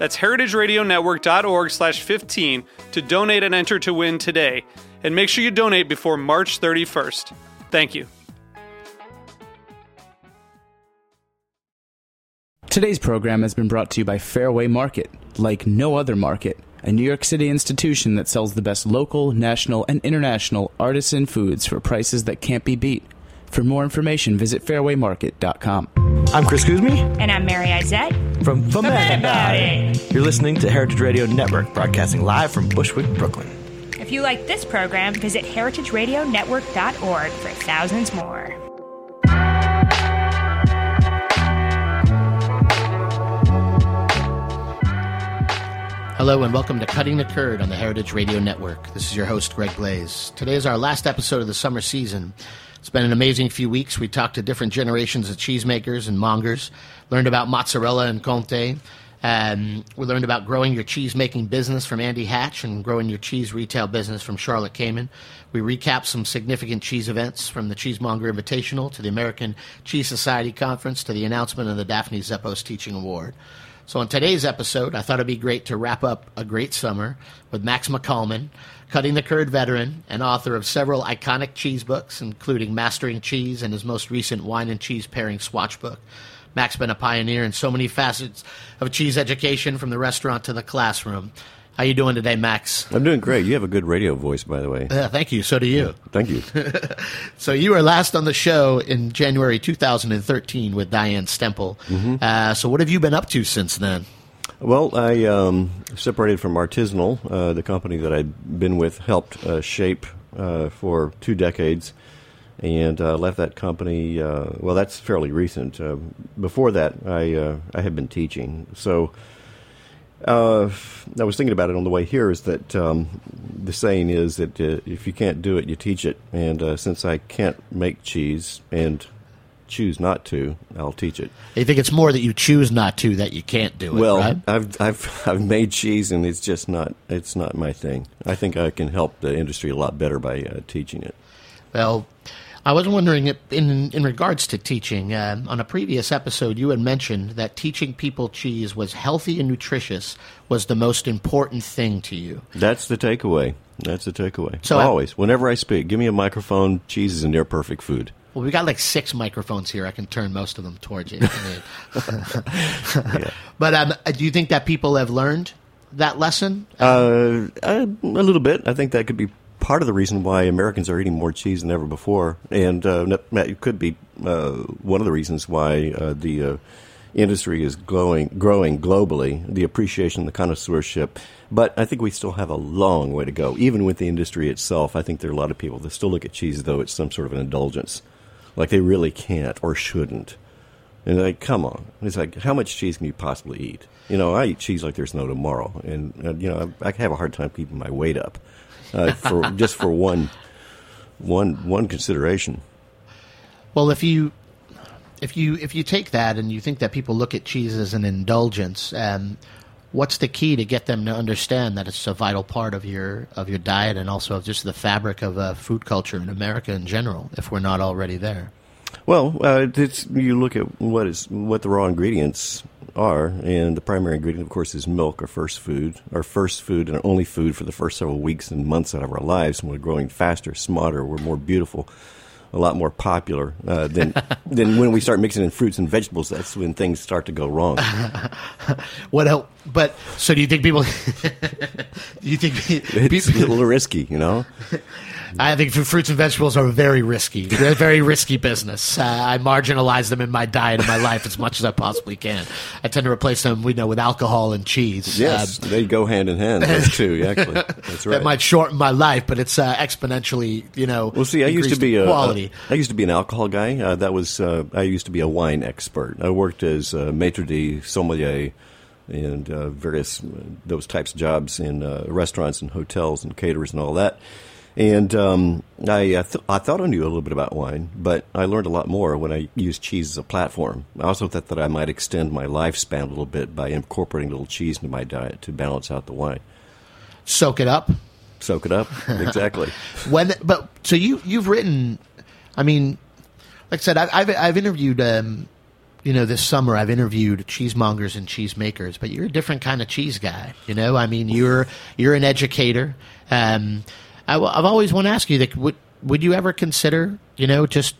That's heritageradionetwork.org slash 15 to donate and enter to win today. And make sure you donate before March 31st. Thank you. Today's program has been brought to you by Fairway Market, like no other market, a New York City institution that sells the best local, national, and international artisan foods for prices that can't be beat. For more information, visit fairwaymarket.com. I'm Chris Kuzmi And I'm Mary Izette. From The Man You're listening to Heritage Radio Network, broadcasting live from Bushwick, Brooklyn. If you like this program, visit heritageradionetwork.org for thousands more. Hello and welcome to Cutting the Curd on the Heritage Radio Network. This is your host, Greg Blais. Today is our last episode of the summer season. It's been an amazing few weeks. We talked to different generations of cheesemakers and mongers, learned about mozzarella and Comté. Um, we learned about growing your cheese making business from Andy Hatch and growing your cheese retail business from Charlotte Kamen. We recapped some significant cheese events from the Cheesemonger Invitational to the American Cheese Society Conference to the announcement of the Daphne Zepos Teaching Award. So, on today's episode, I thought it'd be great to wrap up a great summer with Max McCalman, cutting the curd veteran and author of several iconic cheese books, including Mastering Cheese and his most recent wine and cheese pairing swatch book. Max been a pioneer in so many facets of cheese education, from the restaurant to the classroom. How you doing today, Max? I'm doing great. You have a good radio voice, by the way. Uh, thank you. So do you. Thank you. So you were last on the show in January 2013 with Diane Stemple. Uh, so what have you been up to since then? Well, I um, separated from Artisanal, uh, the company that I'd been with, helped uh, shape uh, for two decades, and uh, left that company. Uh, well, that's fairly recent. Uh, before that, I I had been teaching. So I was thinking about it on the way here. Is that um, the saying is that if you can't do it, you teach it. And since I can't make cheese and choose not to, I'll teach it. You think it's more that you choose not to that you can't do it, Well, right? I've I've I've made cheese, and it's just not it's not my thing. I think I can help the industry a lot better by uh, teaching it. Well, I was wondering in in regards to teaching. Um, on a previous episode, you had mentioned that teaching people cheese was healthy and nutritious was the most important thing to you. That's the takeaway. That's the takeaway. So I- always, whenever I speak, give me a microphone. Cheese is a near perfect food. Well, we got like six microphones here. I can turn most of them towards you. Mean- But um, do you think that people have learned that lesson? Uh, a, a little bit. I think that could be part of the reason why Americans are eating more cheese than ever before, and uh, it could be uh, one of the reasons why uh, the uh, industry is growing, growing globally. The appreciation, the connoisseurship. But I think we still have a long way to go, even with the industry itself. I think there are a lot of people that still look at cheese though it's some sort of an indulgence, like they really can't or shouldn't. And like, come on! It's like, how much cheese can you possibly eat? You know, I eat cheese like there's no tomorrow, and uh, you know, I, I have a hard time keeping my weight up uh, for just for one, one, one consideration. Well, if you if you if you take that and you think that people look at cheese as an indulgence, um, what's the key to get them to understand that it's a vital part of your of your diet and also of just the fabric of uh, food culture in America in general? If we're not already there, Well, uh, you look at what is what the raw ingredients are, and the primary ingredient, of course, is milk, our first food, our first food and our only food for the first several weeks and months out of our lives. And we're growing faster, smarter, we're more beautiful, a lot more popular uh, than than when we start mixing in fruits and vegetables. That's when things start to go wrong. what el- But so do you think people? do you think people, It's a little risky, you know. I think fruits and vegetables are very risky. They're a very risky business. Uh, I marginalize them in my diet and my life as much as I possibly can. I tend to replace them, we know, with alcohol and cheese. Yes, Um, they go hand in hand. Those two, actually. That's right. that might shorten my life, but it's uh, exponentially, you know. Well, see, I used to be a, quality. I used to be an alcohol guy. Uh, that was uh, I used to be a wine expert. I worked as a maitre d' sommelier and uh, various uh, those types of jobs in uh, restaurants and hotels and caterers and all that. And um, I uh, th- I thought I knew a little bit about wine, but I learned a lot more when I used cheese as a platform. I also thought that I might extend my lifespan a little bit by incorporating a little cheese into my diet to balance out the wine. Soak it up. Soak it up, exactly. when but so you you've written i mean like i said i've i've, I've interviewed um you know this summer i've interviewed cheesemongers and cheesemakers but you're a different kind of cheese guy you know i mean you're you're an educator um I, have always want to ask you that would would you ever consider you know just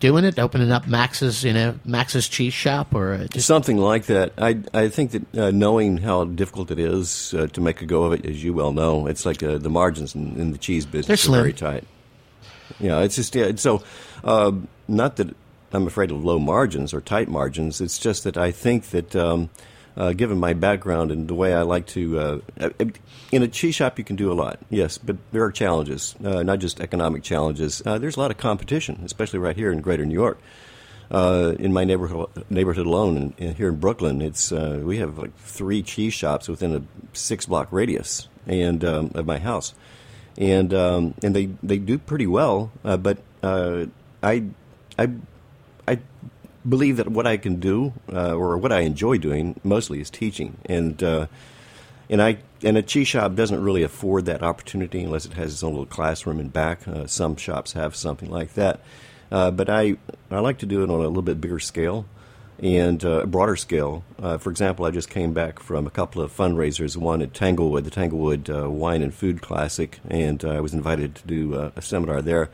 doing it opening up max's you know max's cheese shop or uh, just Something like that. I I think that uh, knowing how difficult it is uh, to make a go of it, as you well know, it's like uh, the margins in, in the cheese business They're very tight. Yeah, it's just yeah. So, uh, not that I'm afraid of low margins or tight margins. It's just that I think that. Um, uh, given my background and the way I like to, uh, in a cheese shop you can do a lot, yes, but there are challenges, uh, not just economic challenges. Uh, there's a lot of competition, especially right here in Greater New York uh, in my neighborhood neighborhood alone, in, in, here in Brooklyn, it's uh, we have like three cheese shops within a six block radius and um, of my house, and um, and they they do pretty well. But I I I believe that what I can do uh, or what I enjoy doing mostly is teaching and. Uh, and I and a cheese shop doesn't really afford that opportunity unless it has its own little classroom in back. Uh, some shops have something like that, uh, but I I like to do it on a little bit bigger scale and uh, a broader scale. Uh, for example, I just came back from a couple of fundraisers. One at Tanglewood, the Tanglewood Wine and Food Classic, and I was invited to do a seminar there.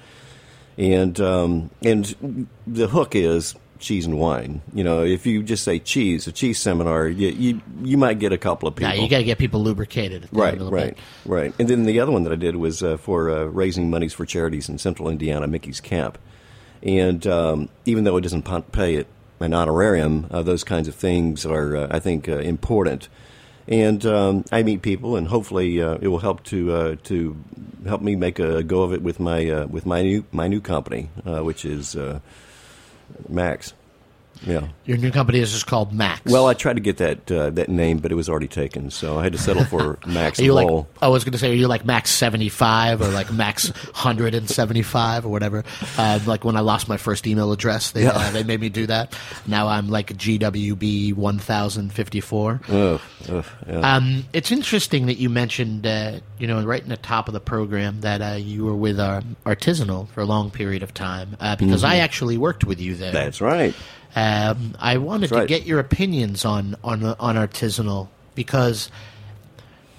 And um, and the hook is cheese and wine. You know, if you just say cheese, a cheese seminar, you you, you might get a couple of people. yeah you got to get people lubricated at the Right, end of the right, bit. right. And then the other one that I did was uh, for uh, raising monies for charities in Central Indiana, Mickey's Camp. And um, even though it doesn't pay it an honorarium, uh, those kinds of things are, uh, I think, uh, important. And um, I meet people, and hopefully uh, it will help to uh, to help me make a go of it with my uh, with my new my new company, uh, which is uh, Max. Yeah. your new company is just called max Well, I tried to get that uh, that name, but it was already taken, so I had to settle for Max Are you like? Lowell. I was going to say, are you like max seventy five or like max hundred and seventy five or whatever? Uh, like when I lost my first email address, they uh, they made me do that. Now I'm like GWB one thousand fifty four. Ugh, yeah. Um, it's interesting that you mentioned, uh, you know, right in the top of the program that uh, you were with uh, Artisanal for a long period of time uh, because I actually worked with you there. That's right. Um, I wanted That's to get your opinions on on on artisanal because,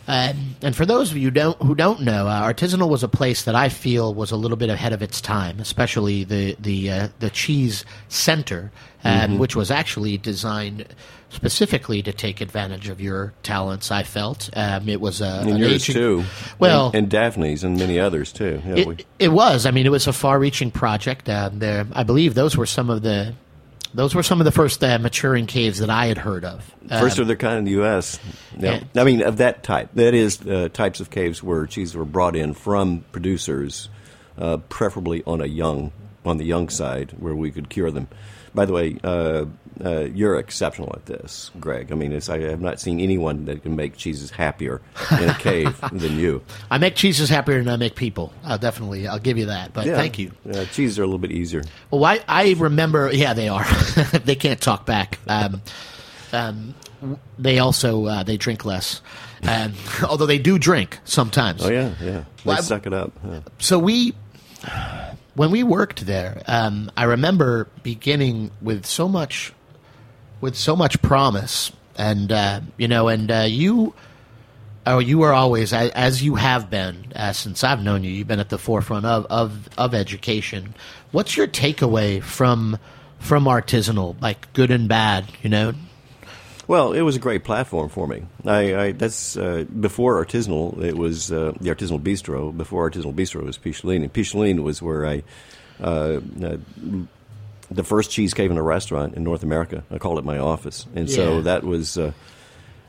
um, and for those of you don't who don't know, uh, artisanal was a place that I feel was a little bit ahead of its time, especially the the uh, the cheese center, um, Mm-hmm. which was actually designed specifically to take advantage of your talents. I felt um, it was a And an yours aging- too. Well, and, and Daphne's and many others too. Yeah, we- it, it was. I mean, it was a far-reaching project. Um, there, I believe those were some of the those were some of the first uh, maturing caves that I had heard of. First Um, of their kind in the U.S. Yeah. Yeah. I mean, of that type. That is uh, types of caves where cheeses were brought in from producers, uh, preferably on a young, on the young side, where we could cure them. By the way, uh, uh, you're exceptional at this, Greg. I mean, it's, I have not seen anyone that can make cheeses happier in a cave than you. I make cheeses happier than I make people. Uh, definitely, I'll give you that. But Yeah. thank you. Uh, cheeses are a little bit easier. Well, I, I remember. Yeah, they are. they can't talk back. Um, um, they also uh, they drink less, um, although they do drink sometimes. Oh yeah, yeah. They Well, suck it up. Yeah. so we when we worked there um, i remember beginning with so much with so much promise and uh, you know and uh, you oh you were always as, you have been uh, since i've known you you've been at the forefront of, of of education. What's your takeaway from from artisanal like good and bad you know Well, it was a great platform for me. I, I that's uh, before artisanal. It was uh, the artisanal bistro. Before artisanal bistro was Picholine, and Picholine was where I. Uh, uh, the first cheese cave in a restaurant in North America. I called it my office, and so that was.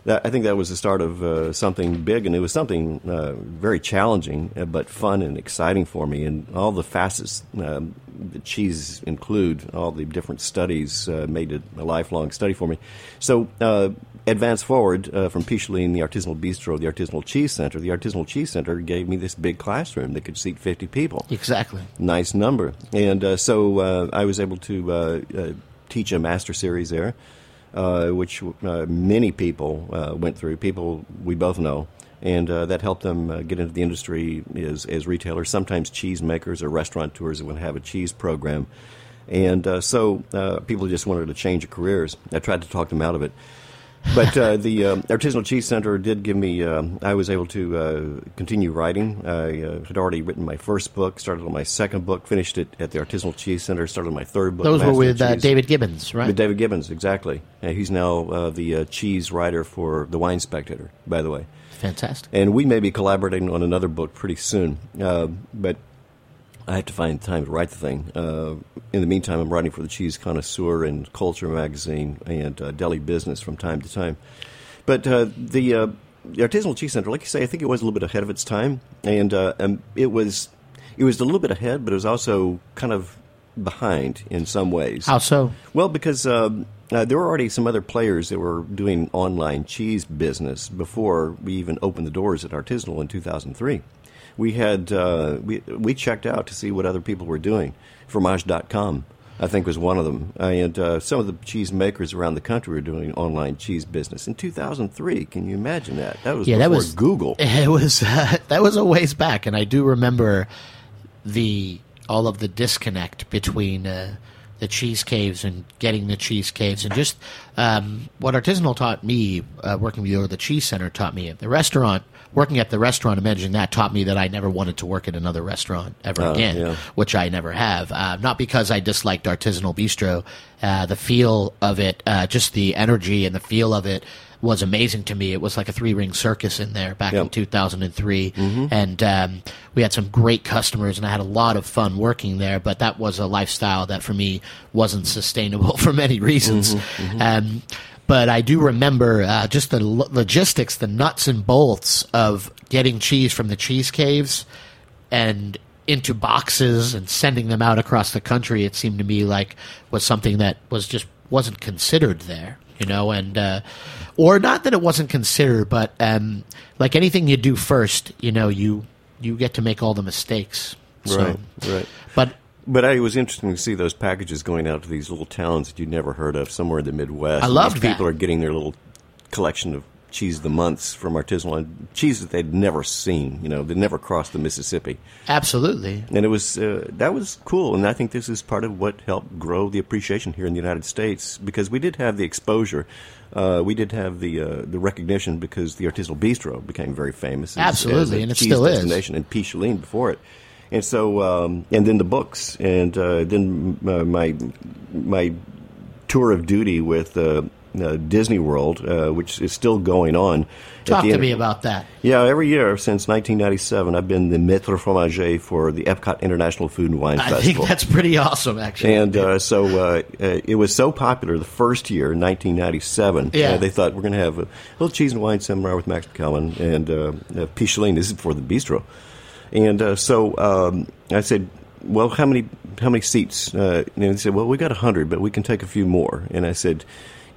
Uh, that, I think that was the start of uh, something big, and it was something uh, very challenging, uh, but fun and exciting for me. And all the facets um, that cheese include, all the different studies, uh, made it a lifelong study for me. So, uh, advance forward uh, from Picholine, the Artisanal Bistro, the Artisanal Cheese Center. The Artisanal Cheese Center gave me this big classroom that could seat 50 people Exactly. nice number. And uh, so uh, I was able to uh, uh, teach a master series there, uh, which uh, many people uh, went through. People we both know. And uh, that helped them uh, get into the industry as, as retailers, sometimes cheese makers or restaurateurs that would have a cheese program. And uh, so people just wanted to change careers. I tried to talk them out of it. But uh, the uh, Artisanal Cheese Center did give me, uh, I was able to uh, continue writing. I uh, had already written my first book, started on my second book, finished it at the Artisanal Cheese Center, started on my third book. Those were with uh, David Gibbons, right? With David Gibbons, exactly. Uh, he's now uh, the uh, cheese writer for The Wine Spectator, by the way. Fantastic. And we may be collaborating on another book pretty soon. But I have to find time to write the thing. Uh, in the meantime, I'm writing for the Cheese Connoisseur and Culture Magazine and uh, Deli Business from time to time. But uh, the, uh, the Artisanal Cheese Center, like you say, I think it was a little bit ahead of its time, and uh, um, it was it was a little bit ahead, but it was also kind of behind in some ways. How so? Well, because um, uh, there were already some other players that were doing online cheese business before we even opened the doors at Artisanal in 2003. We had uh, we we checked out to see what other people were doing. Fromage.com, I think, was one of them, and uh, some of the cheese makers around the country were doing online cheese business in 2003. Can you imagine that? That was Yeah, that before was Google. It was uh, that was a ways back, and I do remember the all of the disconnect between uh, the cheese caves and getting the cheese caves, and just um, what artisanal taught me uh, working with you, or the cheese center taught me. at The restaurant, working at the restaurant, and managing that taught me that I never wanted to work at another restaurant ever Oh, again, yeah. which I never have. Uh, not because I disliked artisanal bistro, uh, the feel of it, uh, just the energy and the feel of it was amazing to me. It was like a three ring circus in there back in Yep. 2003. And um, we had some great customers, and I had a lot of fun working there. But that was a lifestyle that for me wasn't sustainable for many reasons. Um, but I do remember uh, just the lo- logistics, the nuts and bolts of getting cheese from the cheese caves and into boxes and sending them out across the country. It seemed to me like was something that was just wasn't considered there, you know, and uh, or not that it wasn't considered, but um, like anything you do first, you know, you you get to make all the mistakes. So- Right, right. But But I, it was interesting to see those packages going out to these little towns that you'd never heard of somewhere in the Midwest. I loved these that. people are getting their little collection of cheese of the months from artisanal and cheese that they'd never seen. You know, they'd never crossed the Mississippi, absolutely, and it was uh, that was cool. And I think this is part of what helped grow the appreciation here in the United States because we did have the exposure. Uh, we did have the uh, the recognition because the artisanal bistro became very famous. as- Absolutely, as a and it still is. destination and Picholine before it. And so, um, and then the books, and uh, then uh, my my tour of duty with uh, uh, Disney World, uh, which is still going on. Talk to end- me about that. Yeah, every year since 1997, I've been the maître fromager for the Epcot International Food and Wine I Festival. think that's pretty awesome, actually. And uh, so uh, uh, it was so popular the first year in 1997. Yeah. uh, they thought we're going to have a little cheese and wine seminar with Max McCalman and uh, uh, Picholine. This is for the bistro. And uh, so um, I said, "Well, how many how many seats?" Uh, and they said, "Well, we got hundred, but we can take a few more." And I said.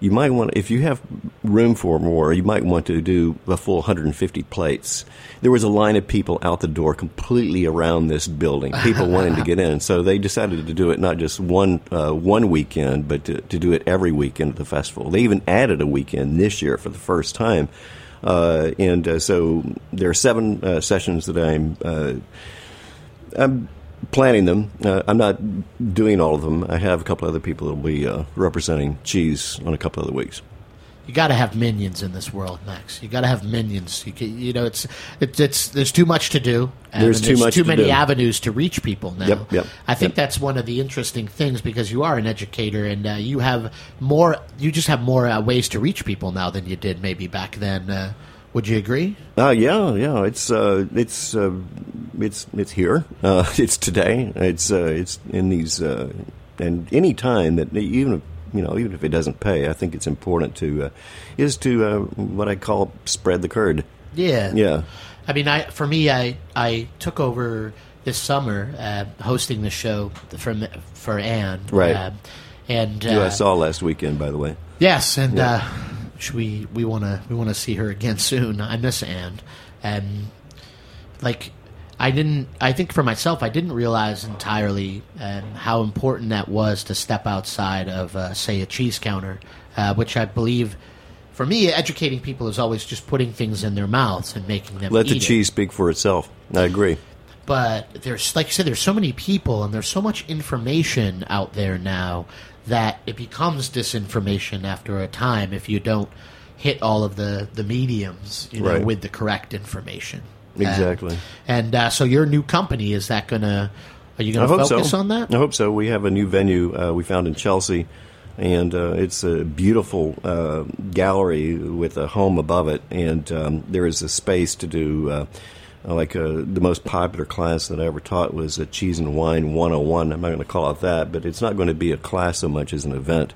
You might want, if you have room for more, you might want to do a full 150 plates. There was a line of people out the door completely around this building, people wanting to get in. So they decided to do it not just one uh, one weekend, but to, to do it every weekend at the festival. They even added a weekend this year for the first time. Uh, and uh, so there are seven uh, sessions that I'm uh, I'm planning them. Uh, I'm not doing all of them. I have a couple other people that will be uh, representing cheese on a couple other weeks. you got to have minions in this world, Max. You got to have minions. You, can, you know, it's, it's it's there's too much to do. and There's too much too to many do. avenues to reach people now. Yep, yep, I think yep. that's one of the interesting things because you are an educator and uh, you have more. You just have more uh, ways to reach people now than you did maybe back then. Would you agree? Uh, yeah, yeah. It's uh, it's uh, it's it's here. Uh, it's today. It's uh, it's in these uh, and any time that even if, you know even if it doesn't pay, I think it's important to uh, is to uh, what I call spread the curd. Yeah. Yeah. I mean, I for me, I I took over this summer uh, hosting the show for for Anne. Right. And uh, Who I saw last weekend, by the way. Yes, and Yeah. Should we we want to we want to see her again soon. I miss Anne, and like I didn't. I think for myself, I didn't realize entirely um, how important that was to step outside of, uh, say, a cheese counter, uh, which I believe. For me, educating people is always just putting things in their mouths and making them Let the eat it cheese speak for itself. I agree. but there's like you said there's so many people and there's so much information out there now that it becomes disinformation after a time if you don't hit all of the the mediums you know Right. with the correct information Exactly. and, and uh, so your new company is that gonna are you gonna focus so. on that I hope so. We have a new venue uh, we found in Chelsea, and uh, it's a beautiful uh, gallery with a home above it, and um, there is a space to do. Like uh, the most popular class that I ever taught was a cheese and wine 101. I'm not going to call it that, but it's not going to be a class so much as an event.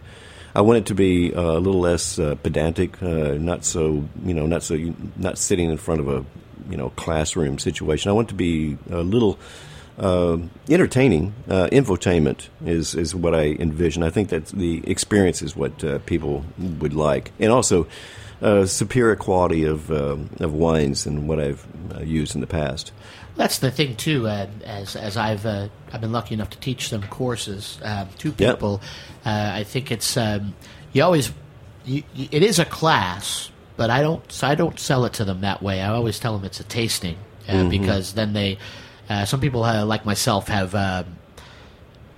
I want it to be uh, a little less uh, pedantic, uh, not so you know, not so not sitting in front of a you know classroom situation. I want it to be a little uh, entertaining. Uh, infotainment is is what I envision. I think that the experience is what people would like, and also uh, superior quality of um of wines than what I've uh, used in the past. That's the thing too. Uh, as as I've uh, I've been lucky enough to teach some courses um, to Yep. people. Uh, I think it's um, you always you, it is a class, but I don't so I don't sell it to them that way. I always tell them it's a tasting uh, because then they uh, some people uh, like myself have.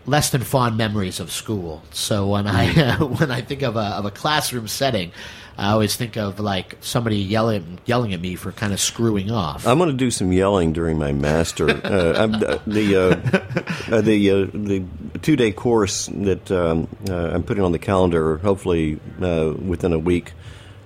Less than fond memories of school. So when I when I think of a of a classroom setting, I always think of like somebody yelling yelling at me for kind of screwing off. I'm going to do some yelling during my master. Uh, I'm, uh, the uh, uh, the uh, the two day course that um, uh, I'm putting on the calendar, hopefully uh, within a week.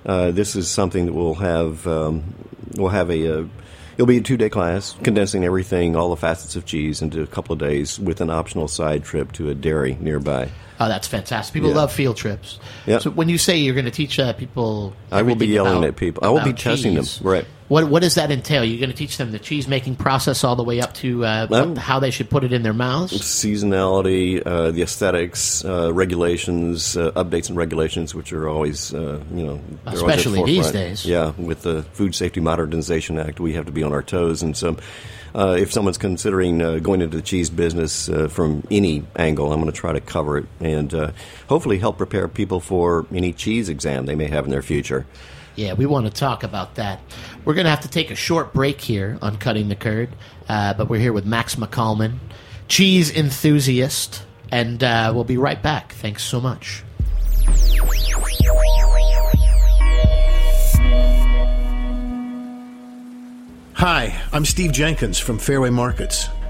Uh, this is something that we'll have um, will have a. It'll be a two day class, condensing everything, all the facets of cheese, into a couple of days with an optional side trip to a dairy nearby. Oh, that's fantastic! People Yeah. love field trips. Yeah. So when you say you're going to teach uh, people, I will be yelling about- at people. I will be testing them. Right. What what does that entail? You're going to teach them the cheese making process all the way up to uh, what- how they should put it in their mouths. seasonality, uh, the aesthetics, uh, regulations, uh, updates and regulations, which are always, uh, you know, at the Especially these days. Yeah, with the Food Safety Modernization Act, we have to be on our toes, and so. Uh, if someone's considering uh, going into the cheese business uh, from any angle, I'm going to try to cover it and uh, hopefully help prepare people for any cheese exam they may have in their future. Yeah, we want to talk about that. We're going to have to take a short break here on Cutting the Curd, uh, but we're here with Max McCalman, cheese enthusiast, and uh, we'll be right back. Thanks so much. Hi, I'm Steve Jenkins from Fairway Markets.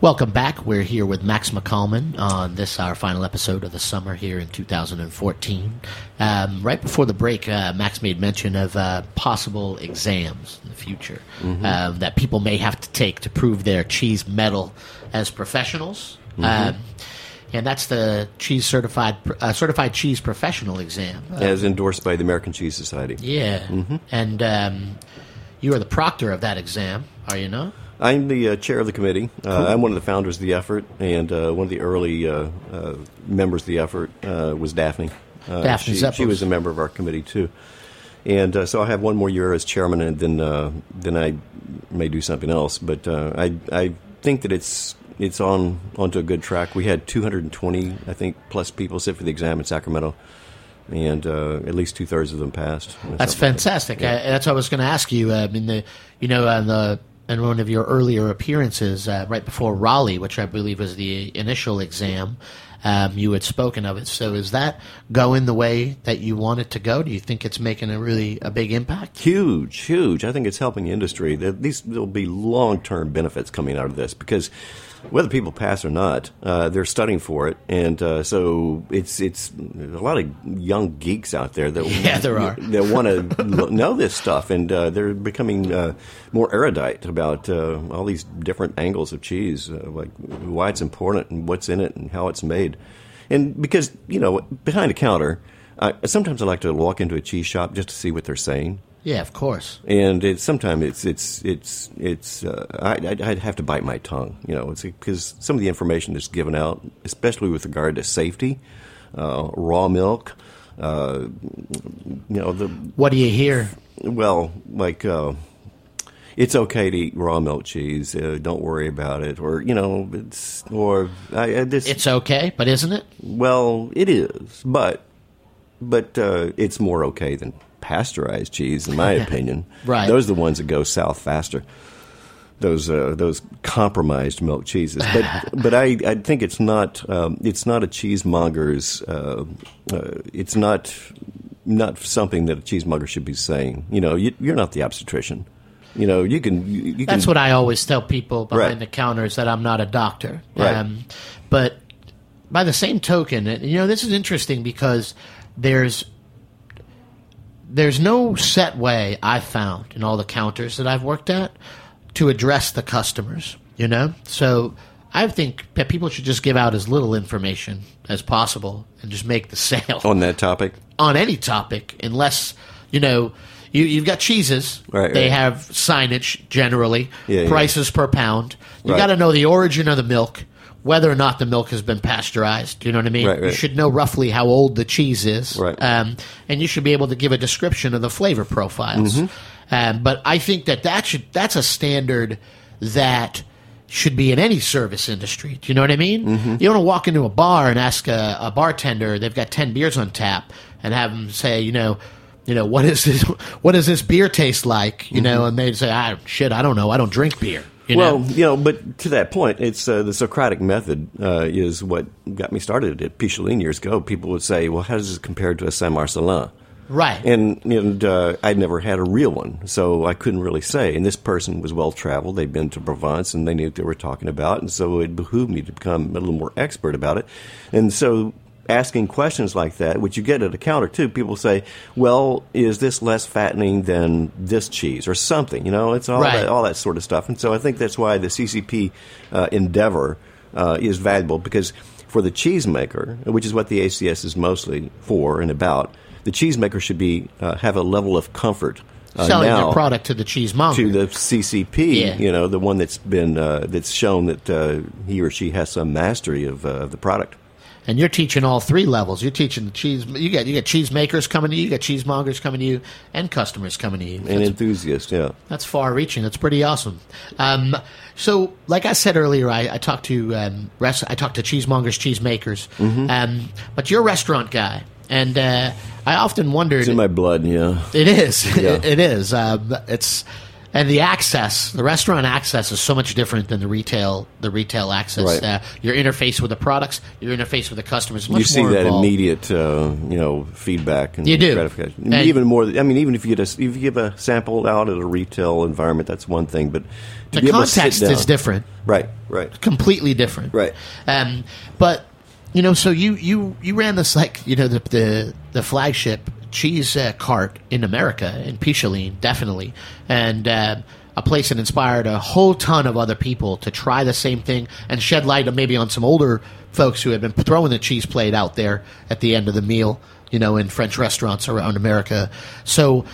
Welcome back. We're here with Max McCalman on this, our final episode of the summer here in 2014. Um, right before the break, uh, Max made mention of uh, possible exams in the future um, that people may have to take to prove their cheese metal as professionals. Um, and that's the cheese certified uh, certified cheese professional exam. Uh, As endorsed by the American Cheese Society. yeah, and um, you are the proctor of that exam, are you not? I'm the uh, chair of the committee. Uh, I'm one of the founders of the effort, and uh, one of the early uh, uh, members of the effort uh, was Daphne. Uh, Daphne she, she was a member of our committee too, and uh, so I have one more year as chairman, and then uh, then I may do something else. But uh, I I think that it's it's on onto a good track. We had 220, I think, plus people sit for the exam in Sacramento, and uh, at least two thirds of them passed. That's Something like that. fantastic. I, that's what I was going to ask you. Uh, I mean, the you know, on the in one of your earlier appearances, uh, right before Raleigh, which I believe was the initial exam, um, you had spoken of it. So, is that going the way that you want it to go? Do you think it's making a really a big impact? Huge, huge. I think it's helping the industry. These there'll be long term benefits coming out of this because whether people pass or not, uh, they're studying for it, and uh, so it's it's a lot of young geeks out there that Yeah, there are. that want to know this stuff, and uh, they're becoming uh, more erudite about uh, all these different angles of cheese, uh, like why it's important and what's in it and how it's made, and because you know behind a counter. I, sometimes I like to walk into a cheese shop just to see what they're saying, Yeah, of course. and it's sometimes it's it's it's it's uh, I, I'd, I'd have to bite my tongue, you know, it's because some of the information that's given out, especially with regard to safety, uh, raw milk, uh, you know, the What do you hear? well, like uh, it's okay to eat raw milk cheese, uh, don't worry about it, or you know, it's or I, I this It's okay, but isn't it? well, it is, but but uh, it's more okay than pasteurized cheese, in my opinion. Right. Those are the ones that go south faster. Those uh, those compromised milk cheeses, but but I, I think it's not um, it's not a cheesemonger's uh, uh, it's not not something that a cheesemonger should be saying. You know, you, you're not the obstetrician. You know, you can. You, you That's can, what I always tell people behind Right. the counter is that I'm not a doctor. Right. but by the same token, you know, this is interesting because there's there's no set way I've found in all the counters that I've worked at to address the customers. You know, so I think that people should just give out as little information as possible and just make the sale on that topic. on any topic unless you know you, you've got cheeses Right, they right. have signage generally Yeah, yeah. prices per pound you Right. got to know the origin of the milk whether or not the milk has been pasteurized you know what i mean Right, you should know roughly how old the cheese is Right. um, and you should be able to give a description of the flavor profiles Mm-hmm. um, but i think that that should that's a standard that should be in any service industry. Do you know what I mean? Mm-hmm. You don't walk into a bar and ask a, a bartender, they've got 10 beers on tap, and have them say, you know, you know, what is this, what does this beer taste like? You know, and they'd say, ah, shit, I don't know. I don't drink beer. You Mm-hmm. well, know? you know, but to that point, it's uh, the Socratic method uh, is what got me started at Picholine years ago. People would say, "Well, how does this compare to a Saint Marcellin?" Right. And and uh, I'd never had a real one, so I couldn't really say. And this person was well traveled; they'd been to Provence, and they knew what they were talking about. And so it behooved me to become a little more expert about it. And so, asking questions like that, which you get at a counter too, people say, "Well, is this less fattening than this cheese or something?" You know, it's all Right. that all that sort of stuff. And so I think that's why the CCP uh, endeavor uh, is valuable because for the cheesemaker, which is what the ACS is mostly for and about, the cheesemaker should be uh, have a level of comfort. Uh, Selling now their product to the cheese cheesemonger. to the CCP, Yeah. you know, the one that's been uh, that's shown that uh, he or she has some mastery of, uh, of the product. And you're teaching all three levels. You're teaching the cheese. You got you got cheesemakers coming to you. You got cheesemongers coming to you, and customers coming to you. That's- enthusiast, yeah. That's far reaching. That's pretty awesome. Um, so, like I said earlier, I, I talked to um, rest, I talked to cheesemongers, cheesemakers, Mm-hmm. um, but you're a restaurant guy, and uh, I often wondered. It's in my blood, yeah. it is. Yeah. it is. Um, it's and the access, the restaurant access, is so much different than the retail. The retail access, Right. uh, your interface with the products, your interface with the customers. is Much you see that involved. immediate, uh, you know, feedback and You do. gratification. And- even more. I mean, even if you get a, if you give a sample out at a retail environment, that's one thing. But to The be able to sit context is different. Right, right. completely different. Right. Um, but you know, so you you you ran this like you know the the, the flagship cheese uh, cart in America in Picholine, definitely, and. Uh, a place that inspired a whole ton of other people to try the same thing and shed light maybe on some older folks who had been throwing the cheese plate out there at the end of the meal, you know, in French restaurants around America. So,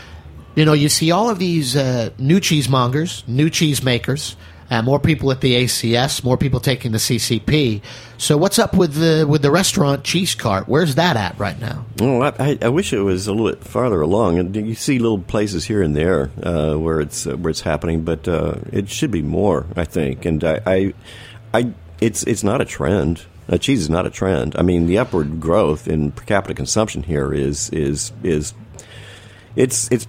you know, you see all of these uh, new cheesemongers, new cheesemakers, uh, more people at the ACS, more people taking the CCP. So what's up with the with the restaurant cheese cart? Where's that at right now? Well, I, I, I wish it was a little bit farther along. And you see little places here and there uh, where it's uh, where it's happening, but uh, it should be more. I think, and I, I, I it's it's not a trend. Uh, cheese is not a trend. I mean, the upward growth in per capita consumption here is is is it's it's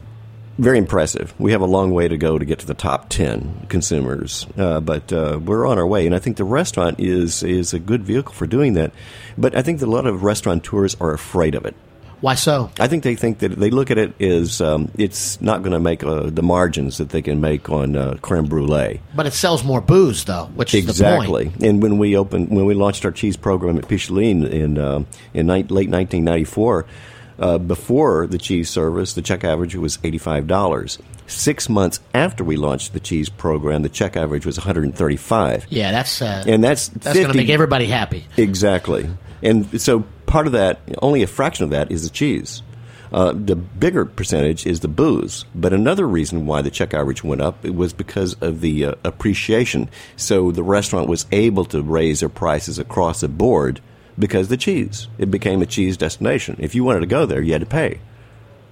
very impressive. We have a long way to go to get to the top ten consumers, uh, but uh, we're on our way. And I think the restaurant is is a good vehicle for doing that. But I think that a lot of restaurateurs are afraid of it. Why so? I think they think that they look at it as um, it's not going to make uh, the margins that they can make on uh, creme brulee. But it sells more booze, though, which is exactly. the point. And when we opened, when we launched our cheese program at Picholine in uh, in ni- late 1994, uh, before the cheese service, the check average was eighty five dollars. Six months after we launched the cheese program, the check average was one hundred and thirty five. Yeah, that's uh, And that's that's going to make everybody happy. Exactly. And so part of that, only a fraction of that is the cheese. Uh, the bigger percentage is the booze. But another reason why the check average went up it was because of the uh, appreciation. So the restaurant was able to raise their prices across the board because the cheese. It became a cheese destination. If you wanted to go there, you had to pay.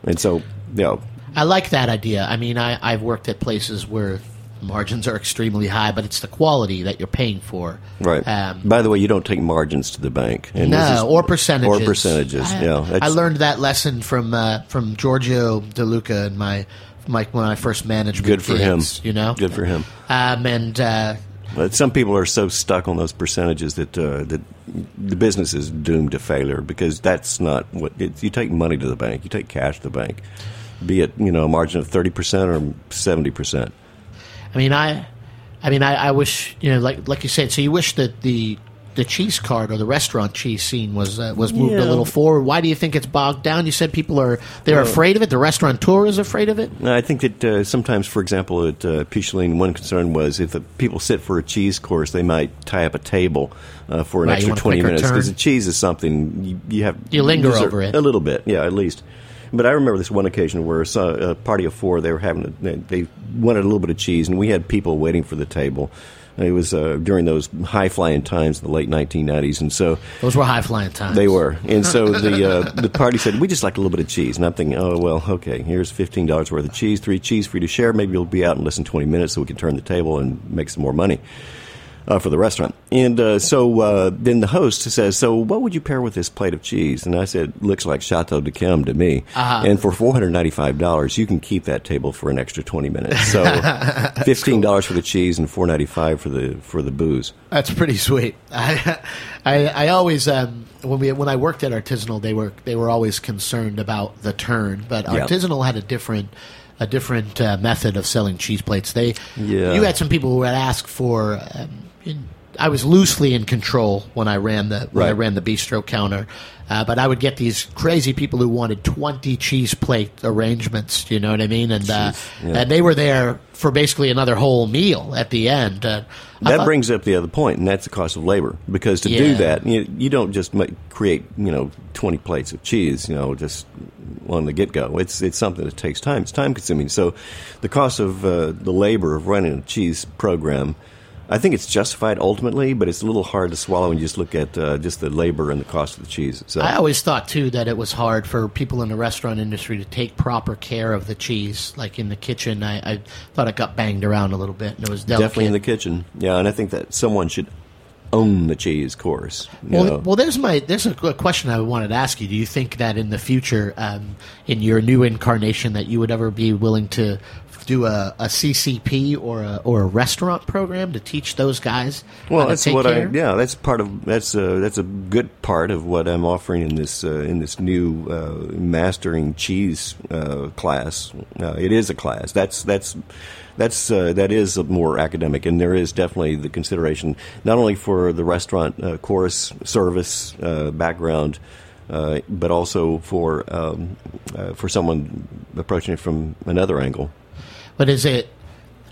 And so, you know, I like that idea. I mean, I, I've worked at places where margins are extremely high, but it's the quality that you're paying for. right. Um, By the way, you don't take margins to the bank. And this is- no, or percentages. Or percentages, I, yeah. I learned that lesson from uh, from Giorgio DeLuca and my, my when I first managed. Good for him. You know, Good for him. Um, and uh, But some people are so stuck on those percentages that uh, that the business is doomed to failure because that's not what you take money to the bank. You take cash to the bank, be it you know a margin of thirty percent or seventy percent. I mean, I, I mean, I, I wish you know, like like you said. So you wish that the the cheese cart or the restaurant cheese scene was uh, was moved a little forward. Why do you think it's bogged down? You said people are they're afraid of it. The restaurateur is afraid of it. I think that uh, sometimes, for example, at uh, Picholine, one concern was if the people sit for a cheese course, they might tie up a table uh, for an Right, extra twenty minutes because the cheese is something you, you have You linger reserve- over it. a little bit, yeah, at least. But I remember this one occasion where a party of four they were having a, they wanted a little bit of cheese, and we had people waiting for the table. It was uh, during those high flying times in the late 1990s, and so Those were high flying times. they were. And so the uh, the party said, "We just like a little bit of cheese." And I'm thinking, "Oh well, okay. Here's fifteen dollars worth of cheese, three cheese for you to share. Maybe you'll be out in less than twenty minutes, so we can turn the table and make some more money." Uh, for the restaurant, and uh, so uh, then the host says, "So, what would you pair with this plate of cheese?" And I said, "Looks like Chateau d'Yquem to me." Uh-huh. And for four hundred ninety-five dollars, you can keep that table for an extra twenty minutes. So, fifteen dollars for the cheese and four ninety-five for the for the booze. That's pretty sweet. I, I, I always um, when we when I worked at Artisanal, they were they were always concerned about the turn, but Yeah. Artisanal had a different a different uh, method of selling cheese plates. They Yeah. you had some people who would ask for. Um, in, I was loosely in control when I ran the when I ran the bistro counter, uh, but I would get these crazy people who wanted twenty cheese plate arrangements. You know what I mean? And uh, yeah. and they were there for basically another whole meal at the end. Uh, That thought- brings up the other point, and that's the cost of labor. Because to Yeah. do that, you, you don't just make, create you know twenty plates of cheese, you know, just on the get go. It's it's something that takes time. It's time consuming. So, the cost of uh, the labor of running a cheese program, I think it's justified ultimately, but it's a little hard to swallow when you just look at uh, just the labor and the cost of the cheese. So, I always thought too that it was hard for people in the restaurant industry to take proper care of the cheese, like in the kitchen. I, I thought it got banged around a little bit, and it was delicate. definitely in the kitchen, yeah. And I think that someone should own the cheese course. Well, know. well, there's my there's a question I wanted to ask you. Do you think that in the future, um, in your new incarnation, that you would ever be willing to do a, a CCP or a or a restaurant program to teach those guys Well, that's what care? I. Yeah, that's part of that's a that's a good part of what I'm offering in this uh, in this new uh, mastering cheese uh, class. Uh, it is a class. That's that's that's uh, that is more academic, and there is definitely the consideration not only for the restaurant uh, course service uh, background. Uh, but also for um, uh, for someone approaching it from another angle. But is it?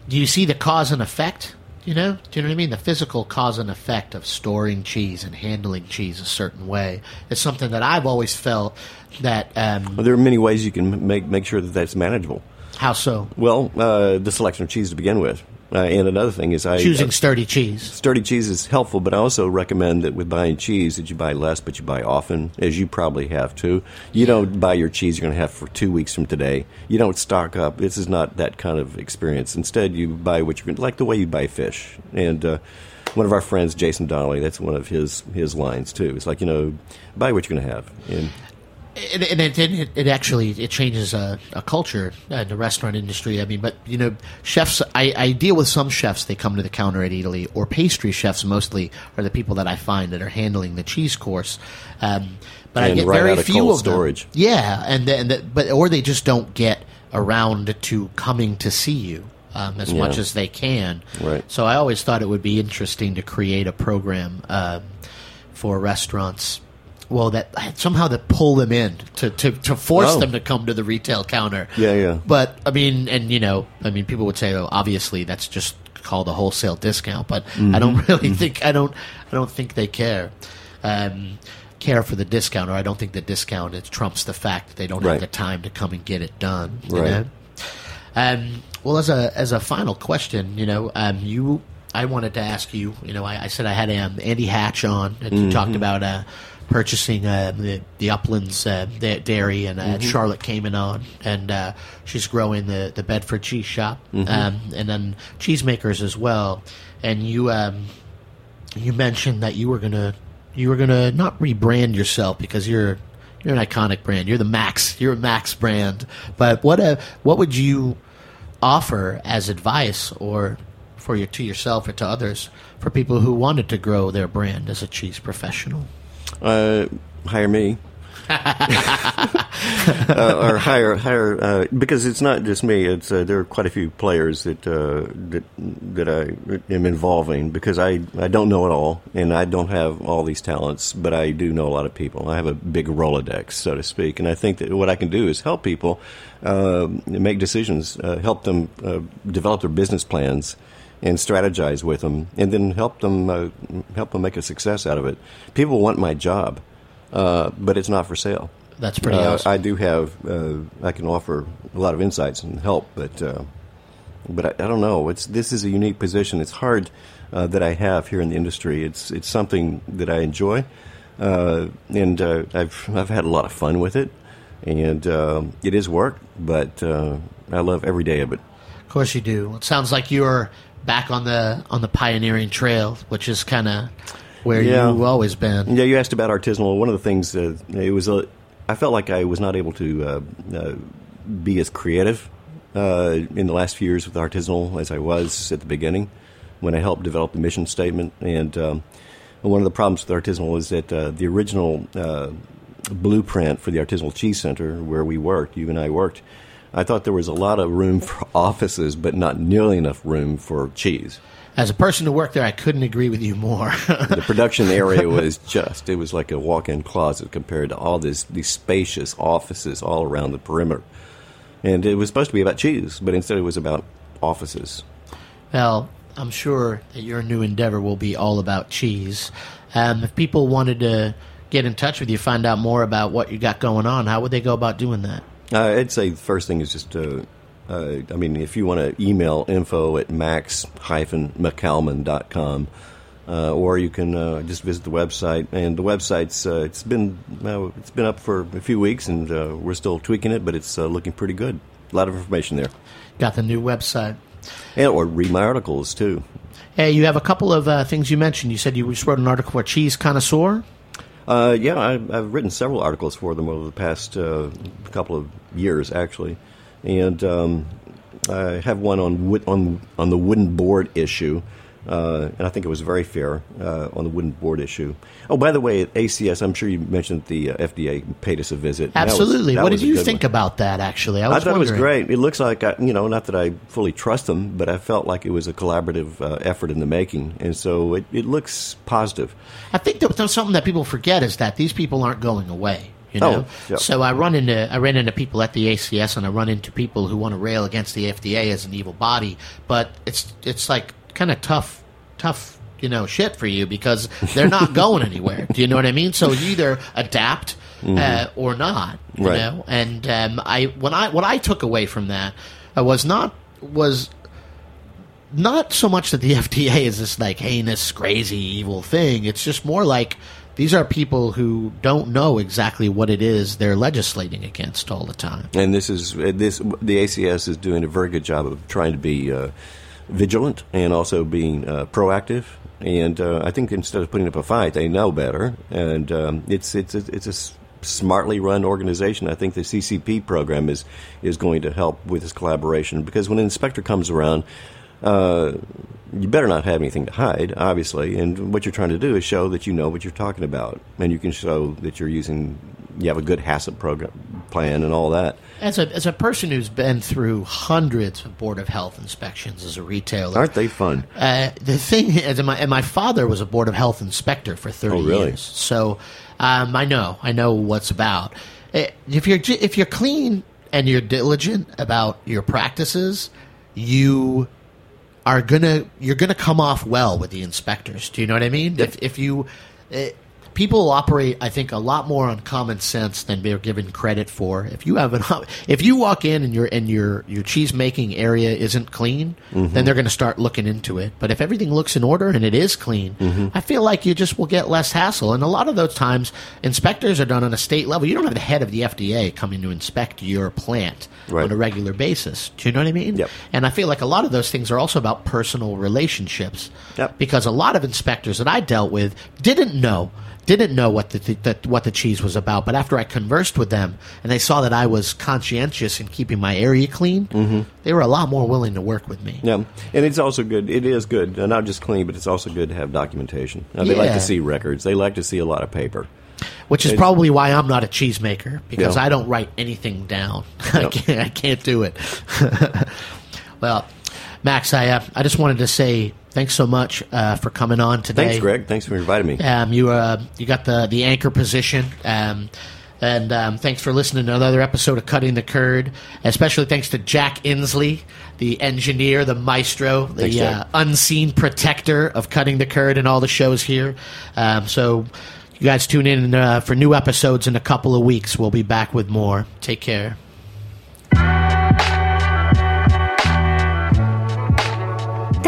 Do you see the cause and effect? You know, do you know what I mean? The physical cause and effect of storing cheese and handling cheese a certain way is something that I've always felt that. Um, Well, there are many ways you can make make sure that that's manageable. how so? Well, uh, the selection of cheese to begin with. Uh, and another thing is I Choosing uh, sturdy cheese. sturdy cheese is helpful, but I also recommend that with buying cheese that you buy less, but you buy often, as you probably have too. You don't buy your cheese you're going to have for two weeks from today. You don't stock up. This is not that kind of experience. Instead, you buy what you're going to like the way you buy fish. And uh, one of our friends, Jason Donnelly, that's one of his his lines too. It's like you know, buy what you're going to have. And And, and it, it, it actually it changes a, a culture in the restaurant industry. I mean, but you know, chefs. I, I deal with some chefs. They come to the counter at Eataly, or pastry chefs. Mostly are the people that I find that are handling the cheese course. Um, but I get right very of few of them. Yeah, and the, and the, but or they just don't get around to coming to see you um, as much as they can. Right. So I always thought it would be interesting to create a program um, for restaurants. Well, that somehow to pull them in to, to, to force Oh. them to come to the retail counter. Yeah, yeah. But I mean, and you know, I mean, people would say, "Oh, obviously, that's just called a wholesale discount." But Mm-hmm. I don't really think I don't I don't think they care um, care for the discount, or I don't think the discount it trumps the fact that they don't Right. have the time to come and get it done. You Right. know? Um, well, as a as a final question, you know, um, you I wanted to ask you. You know, I, I said I had um, Andy Hatch on, and you talked about uh, purchasing uh, the the Uplands uh, da- dairy, and uh, Charlotte Kamin on, and uh, she's growing the the Bedford Cheese Shop, um, and then cheesemakers as well. And you um, you mentioned that you were gonna you were gonna not rebrand yourself because you're you're an iconic brand. You're the Max. You're a Max brand. But what a what would you offer as advice or for your to yourself or to others for people who wanted to grow their brand as a cheese professional? Uh, hire me. uh, or hire hire uh, because it's not just me. It's uh, there are quite a few players that uh, that that I am involving because I, I don't know it all and I don't have all these talents, but I do know a lot of people. I have a big rolodex, so to speak, and I think that what I can do is help people uh, make decisions, uh, help them uh, develop their business plans and strategize with them, and then help them uh, help them make a success out of it. People want my job, uh, but it's not for sale. That's pretty Uh, awesome. I do have uh, I can offer a lot of insights and help, but uh, but I, I don't know. It's this is a unique position. It's hard uh, that I have here in the industry. It's it's something that I enjoy, uh, and uh, I've I've had a lot of fun with it, and it is work, but uh, I love every day of it. Of course you do. It sounds like you're back on the on the pioneering trail, which is kind of where Yeah. you've always been. Yeah, you asked about artisanal. One of the things uh, it was a, I felt like I was not able to uh, uh, be as creative uh, in the last few years with artisanal as I was at the beginning when I helped develop the mission statement. And um, one of the problems with artisanal is that uh, the original uh, blueprint for the artisanal cheese center where we worked, you and I worked. I thought there was a lot of room for offices, but not nearly enough room for cheese. As a person who worked there, I couldn't agree with you more. the production area was just it was like a walk-in closet compared to all this these spacious offices all around the perimeter and it was supposed to be about cheese but instead it was about offices well, I'm sure that your new endeavor will be all about cheese. Um, if people wanted to get in touch with you, find out more about what you got going on, how would they go about doing that? Uh, i'd say the first thing is just uh, uh, i mean if you want to email info at max-mccalman.com uh, or you can uh, just visit the website and the website's uh, it's been uh, it's been up for a few weeks and uh, we're still tweaking it but it's uh, looking pretty good a lot of information there Got the new website. and or read my articles too Hey, you have a couple of uh, things you mentioned. You said you just wrote an article for Cheese Connoisseur. Uh, yeah, I, I've written several articles for them over the past uh, couple of years, actually, and um, I have one on on on the wooden board issue, uh, and I think it was very fair uh, on the wooden board issue. Oh, by the way, at ACS, I'm sure you mentioned that the uh, FDA paid us a visit. That was- Absolutely. that what did you think one. about that? Actually, I I thought it was great. It looks like I, you know, not that I fully trust them, but I felt like it was a collaborative uh, effort in the making, and so it, it looks positive. I think that something that people forget is that these people aren't going away. You Oh, yeah. so I run into I ran into people at the ACS, and I run into people who want to rail against the FDA as an evil body, but it's it's like kind of tough, tough, you know, shit for you because they're not going anywhere. Do you know what I mean? So you either adapt uh, or not. You Mm-hmm. Right. know, and um, I when I what I took away from that uh, was not was not so much that the FDA is this like heinous, crazy, evil thing. It's just more like these are people who don't know exactly what it is they're legislating against all the time. And this is uh, this the ACS is doing a very good job of trying to be uh, vigilant and also being uh, proactive. And uh, I think instead of putting up a fight, they know better. And um, it's it's it's a smartly run organization. I think the CCP program is is going to help with this collaboration because when an inspector comes around. Uh, you better not have anything to hide, obviously. And what you're trying to do is show that you know what you're talking about, and you can show that you're using, you have a good HACCP program plan and all that. As a as a person who's been through hundreds of board of health inspections as a retailer, aren't they fun? Uh, the thing is, and my, and my father was a board of health inspector for thirty oh, really? years, so um, I know I know what's about. Uh, if you're if you're clean and you're diligent about your practices, you are gonna you're gonna come off well with the inspectors. Do you know what I mean? If if you uh, people operate, I think, a lot more on common sense than they're given credit for. If you have an if you walk in and your and your your cheese making area isn't clean, mm-hmm. then they're going to start looking into it. But if everything looks in order and it is clean, mm-hmm. I feel like you just will get less hassle. And a lot of those times, inspectors are done on a state level. You don't have the head of the FDA coming to inspect your plant right. on a regular basis. Do you know what I mean? Yep. And I feel like a lot of those things are also about personal relationships. Yep. Because a lot of inspectors that I dealt with didn't know didn't know what the, the, what the cheese was about. But after I conversed with them and they saw that I was conscientious in keeping my area clean, mm-hmm. they were a lot more willing to work with me. Yeah, and it's also good. It is good, uh, not just clean, but it's also good to have documentation. Now, they yeah. like to see records. They like to see a lot of paper. Which is it's, probably why I'm not a cheesemaker because yeah. I don't write anything down. I can't. I can't do it. well, Max, I uh, I just wanted to say thanks so much uh, for coming on today. Thanks, Greg. Thanks for inviting me. Um, you uh, you got the the anchor position. Um, and um, thanks for listening to another episode of Cutting the Curd. Especially thanks to Jack Inslee, the engineer, the maestro, the thanks, uh, unseen protector of Cutting the Curd and all the shows here. Um, so you guys tune in uh, for new episodes in a couple of weeks. We'll be back with more. Take care.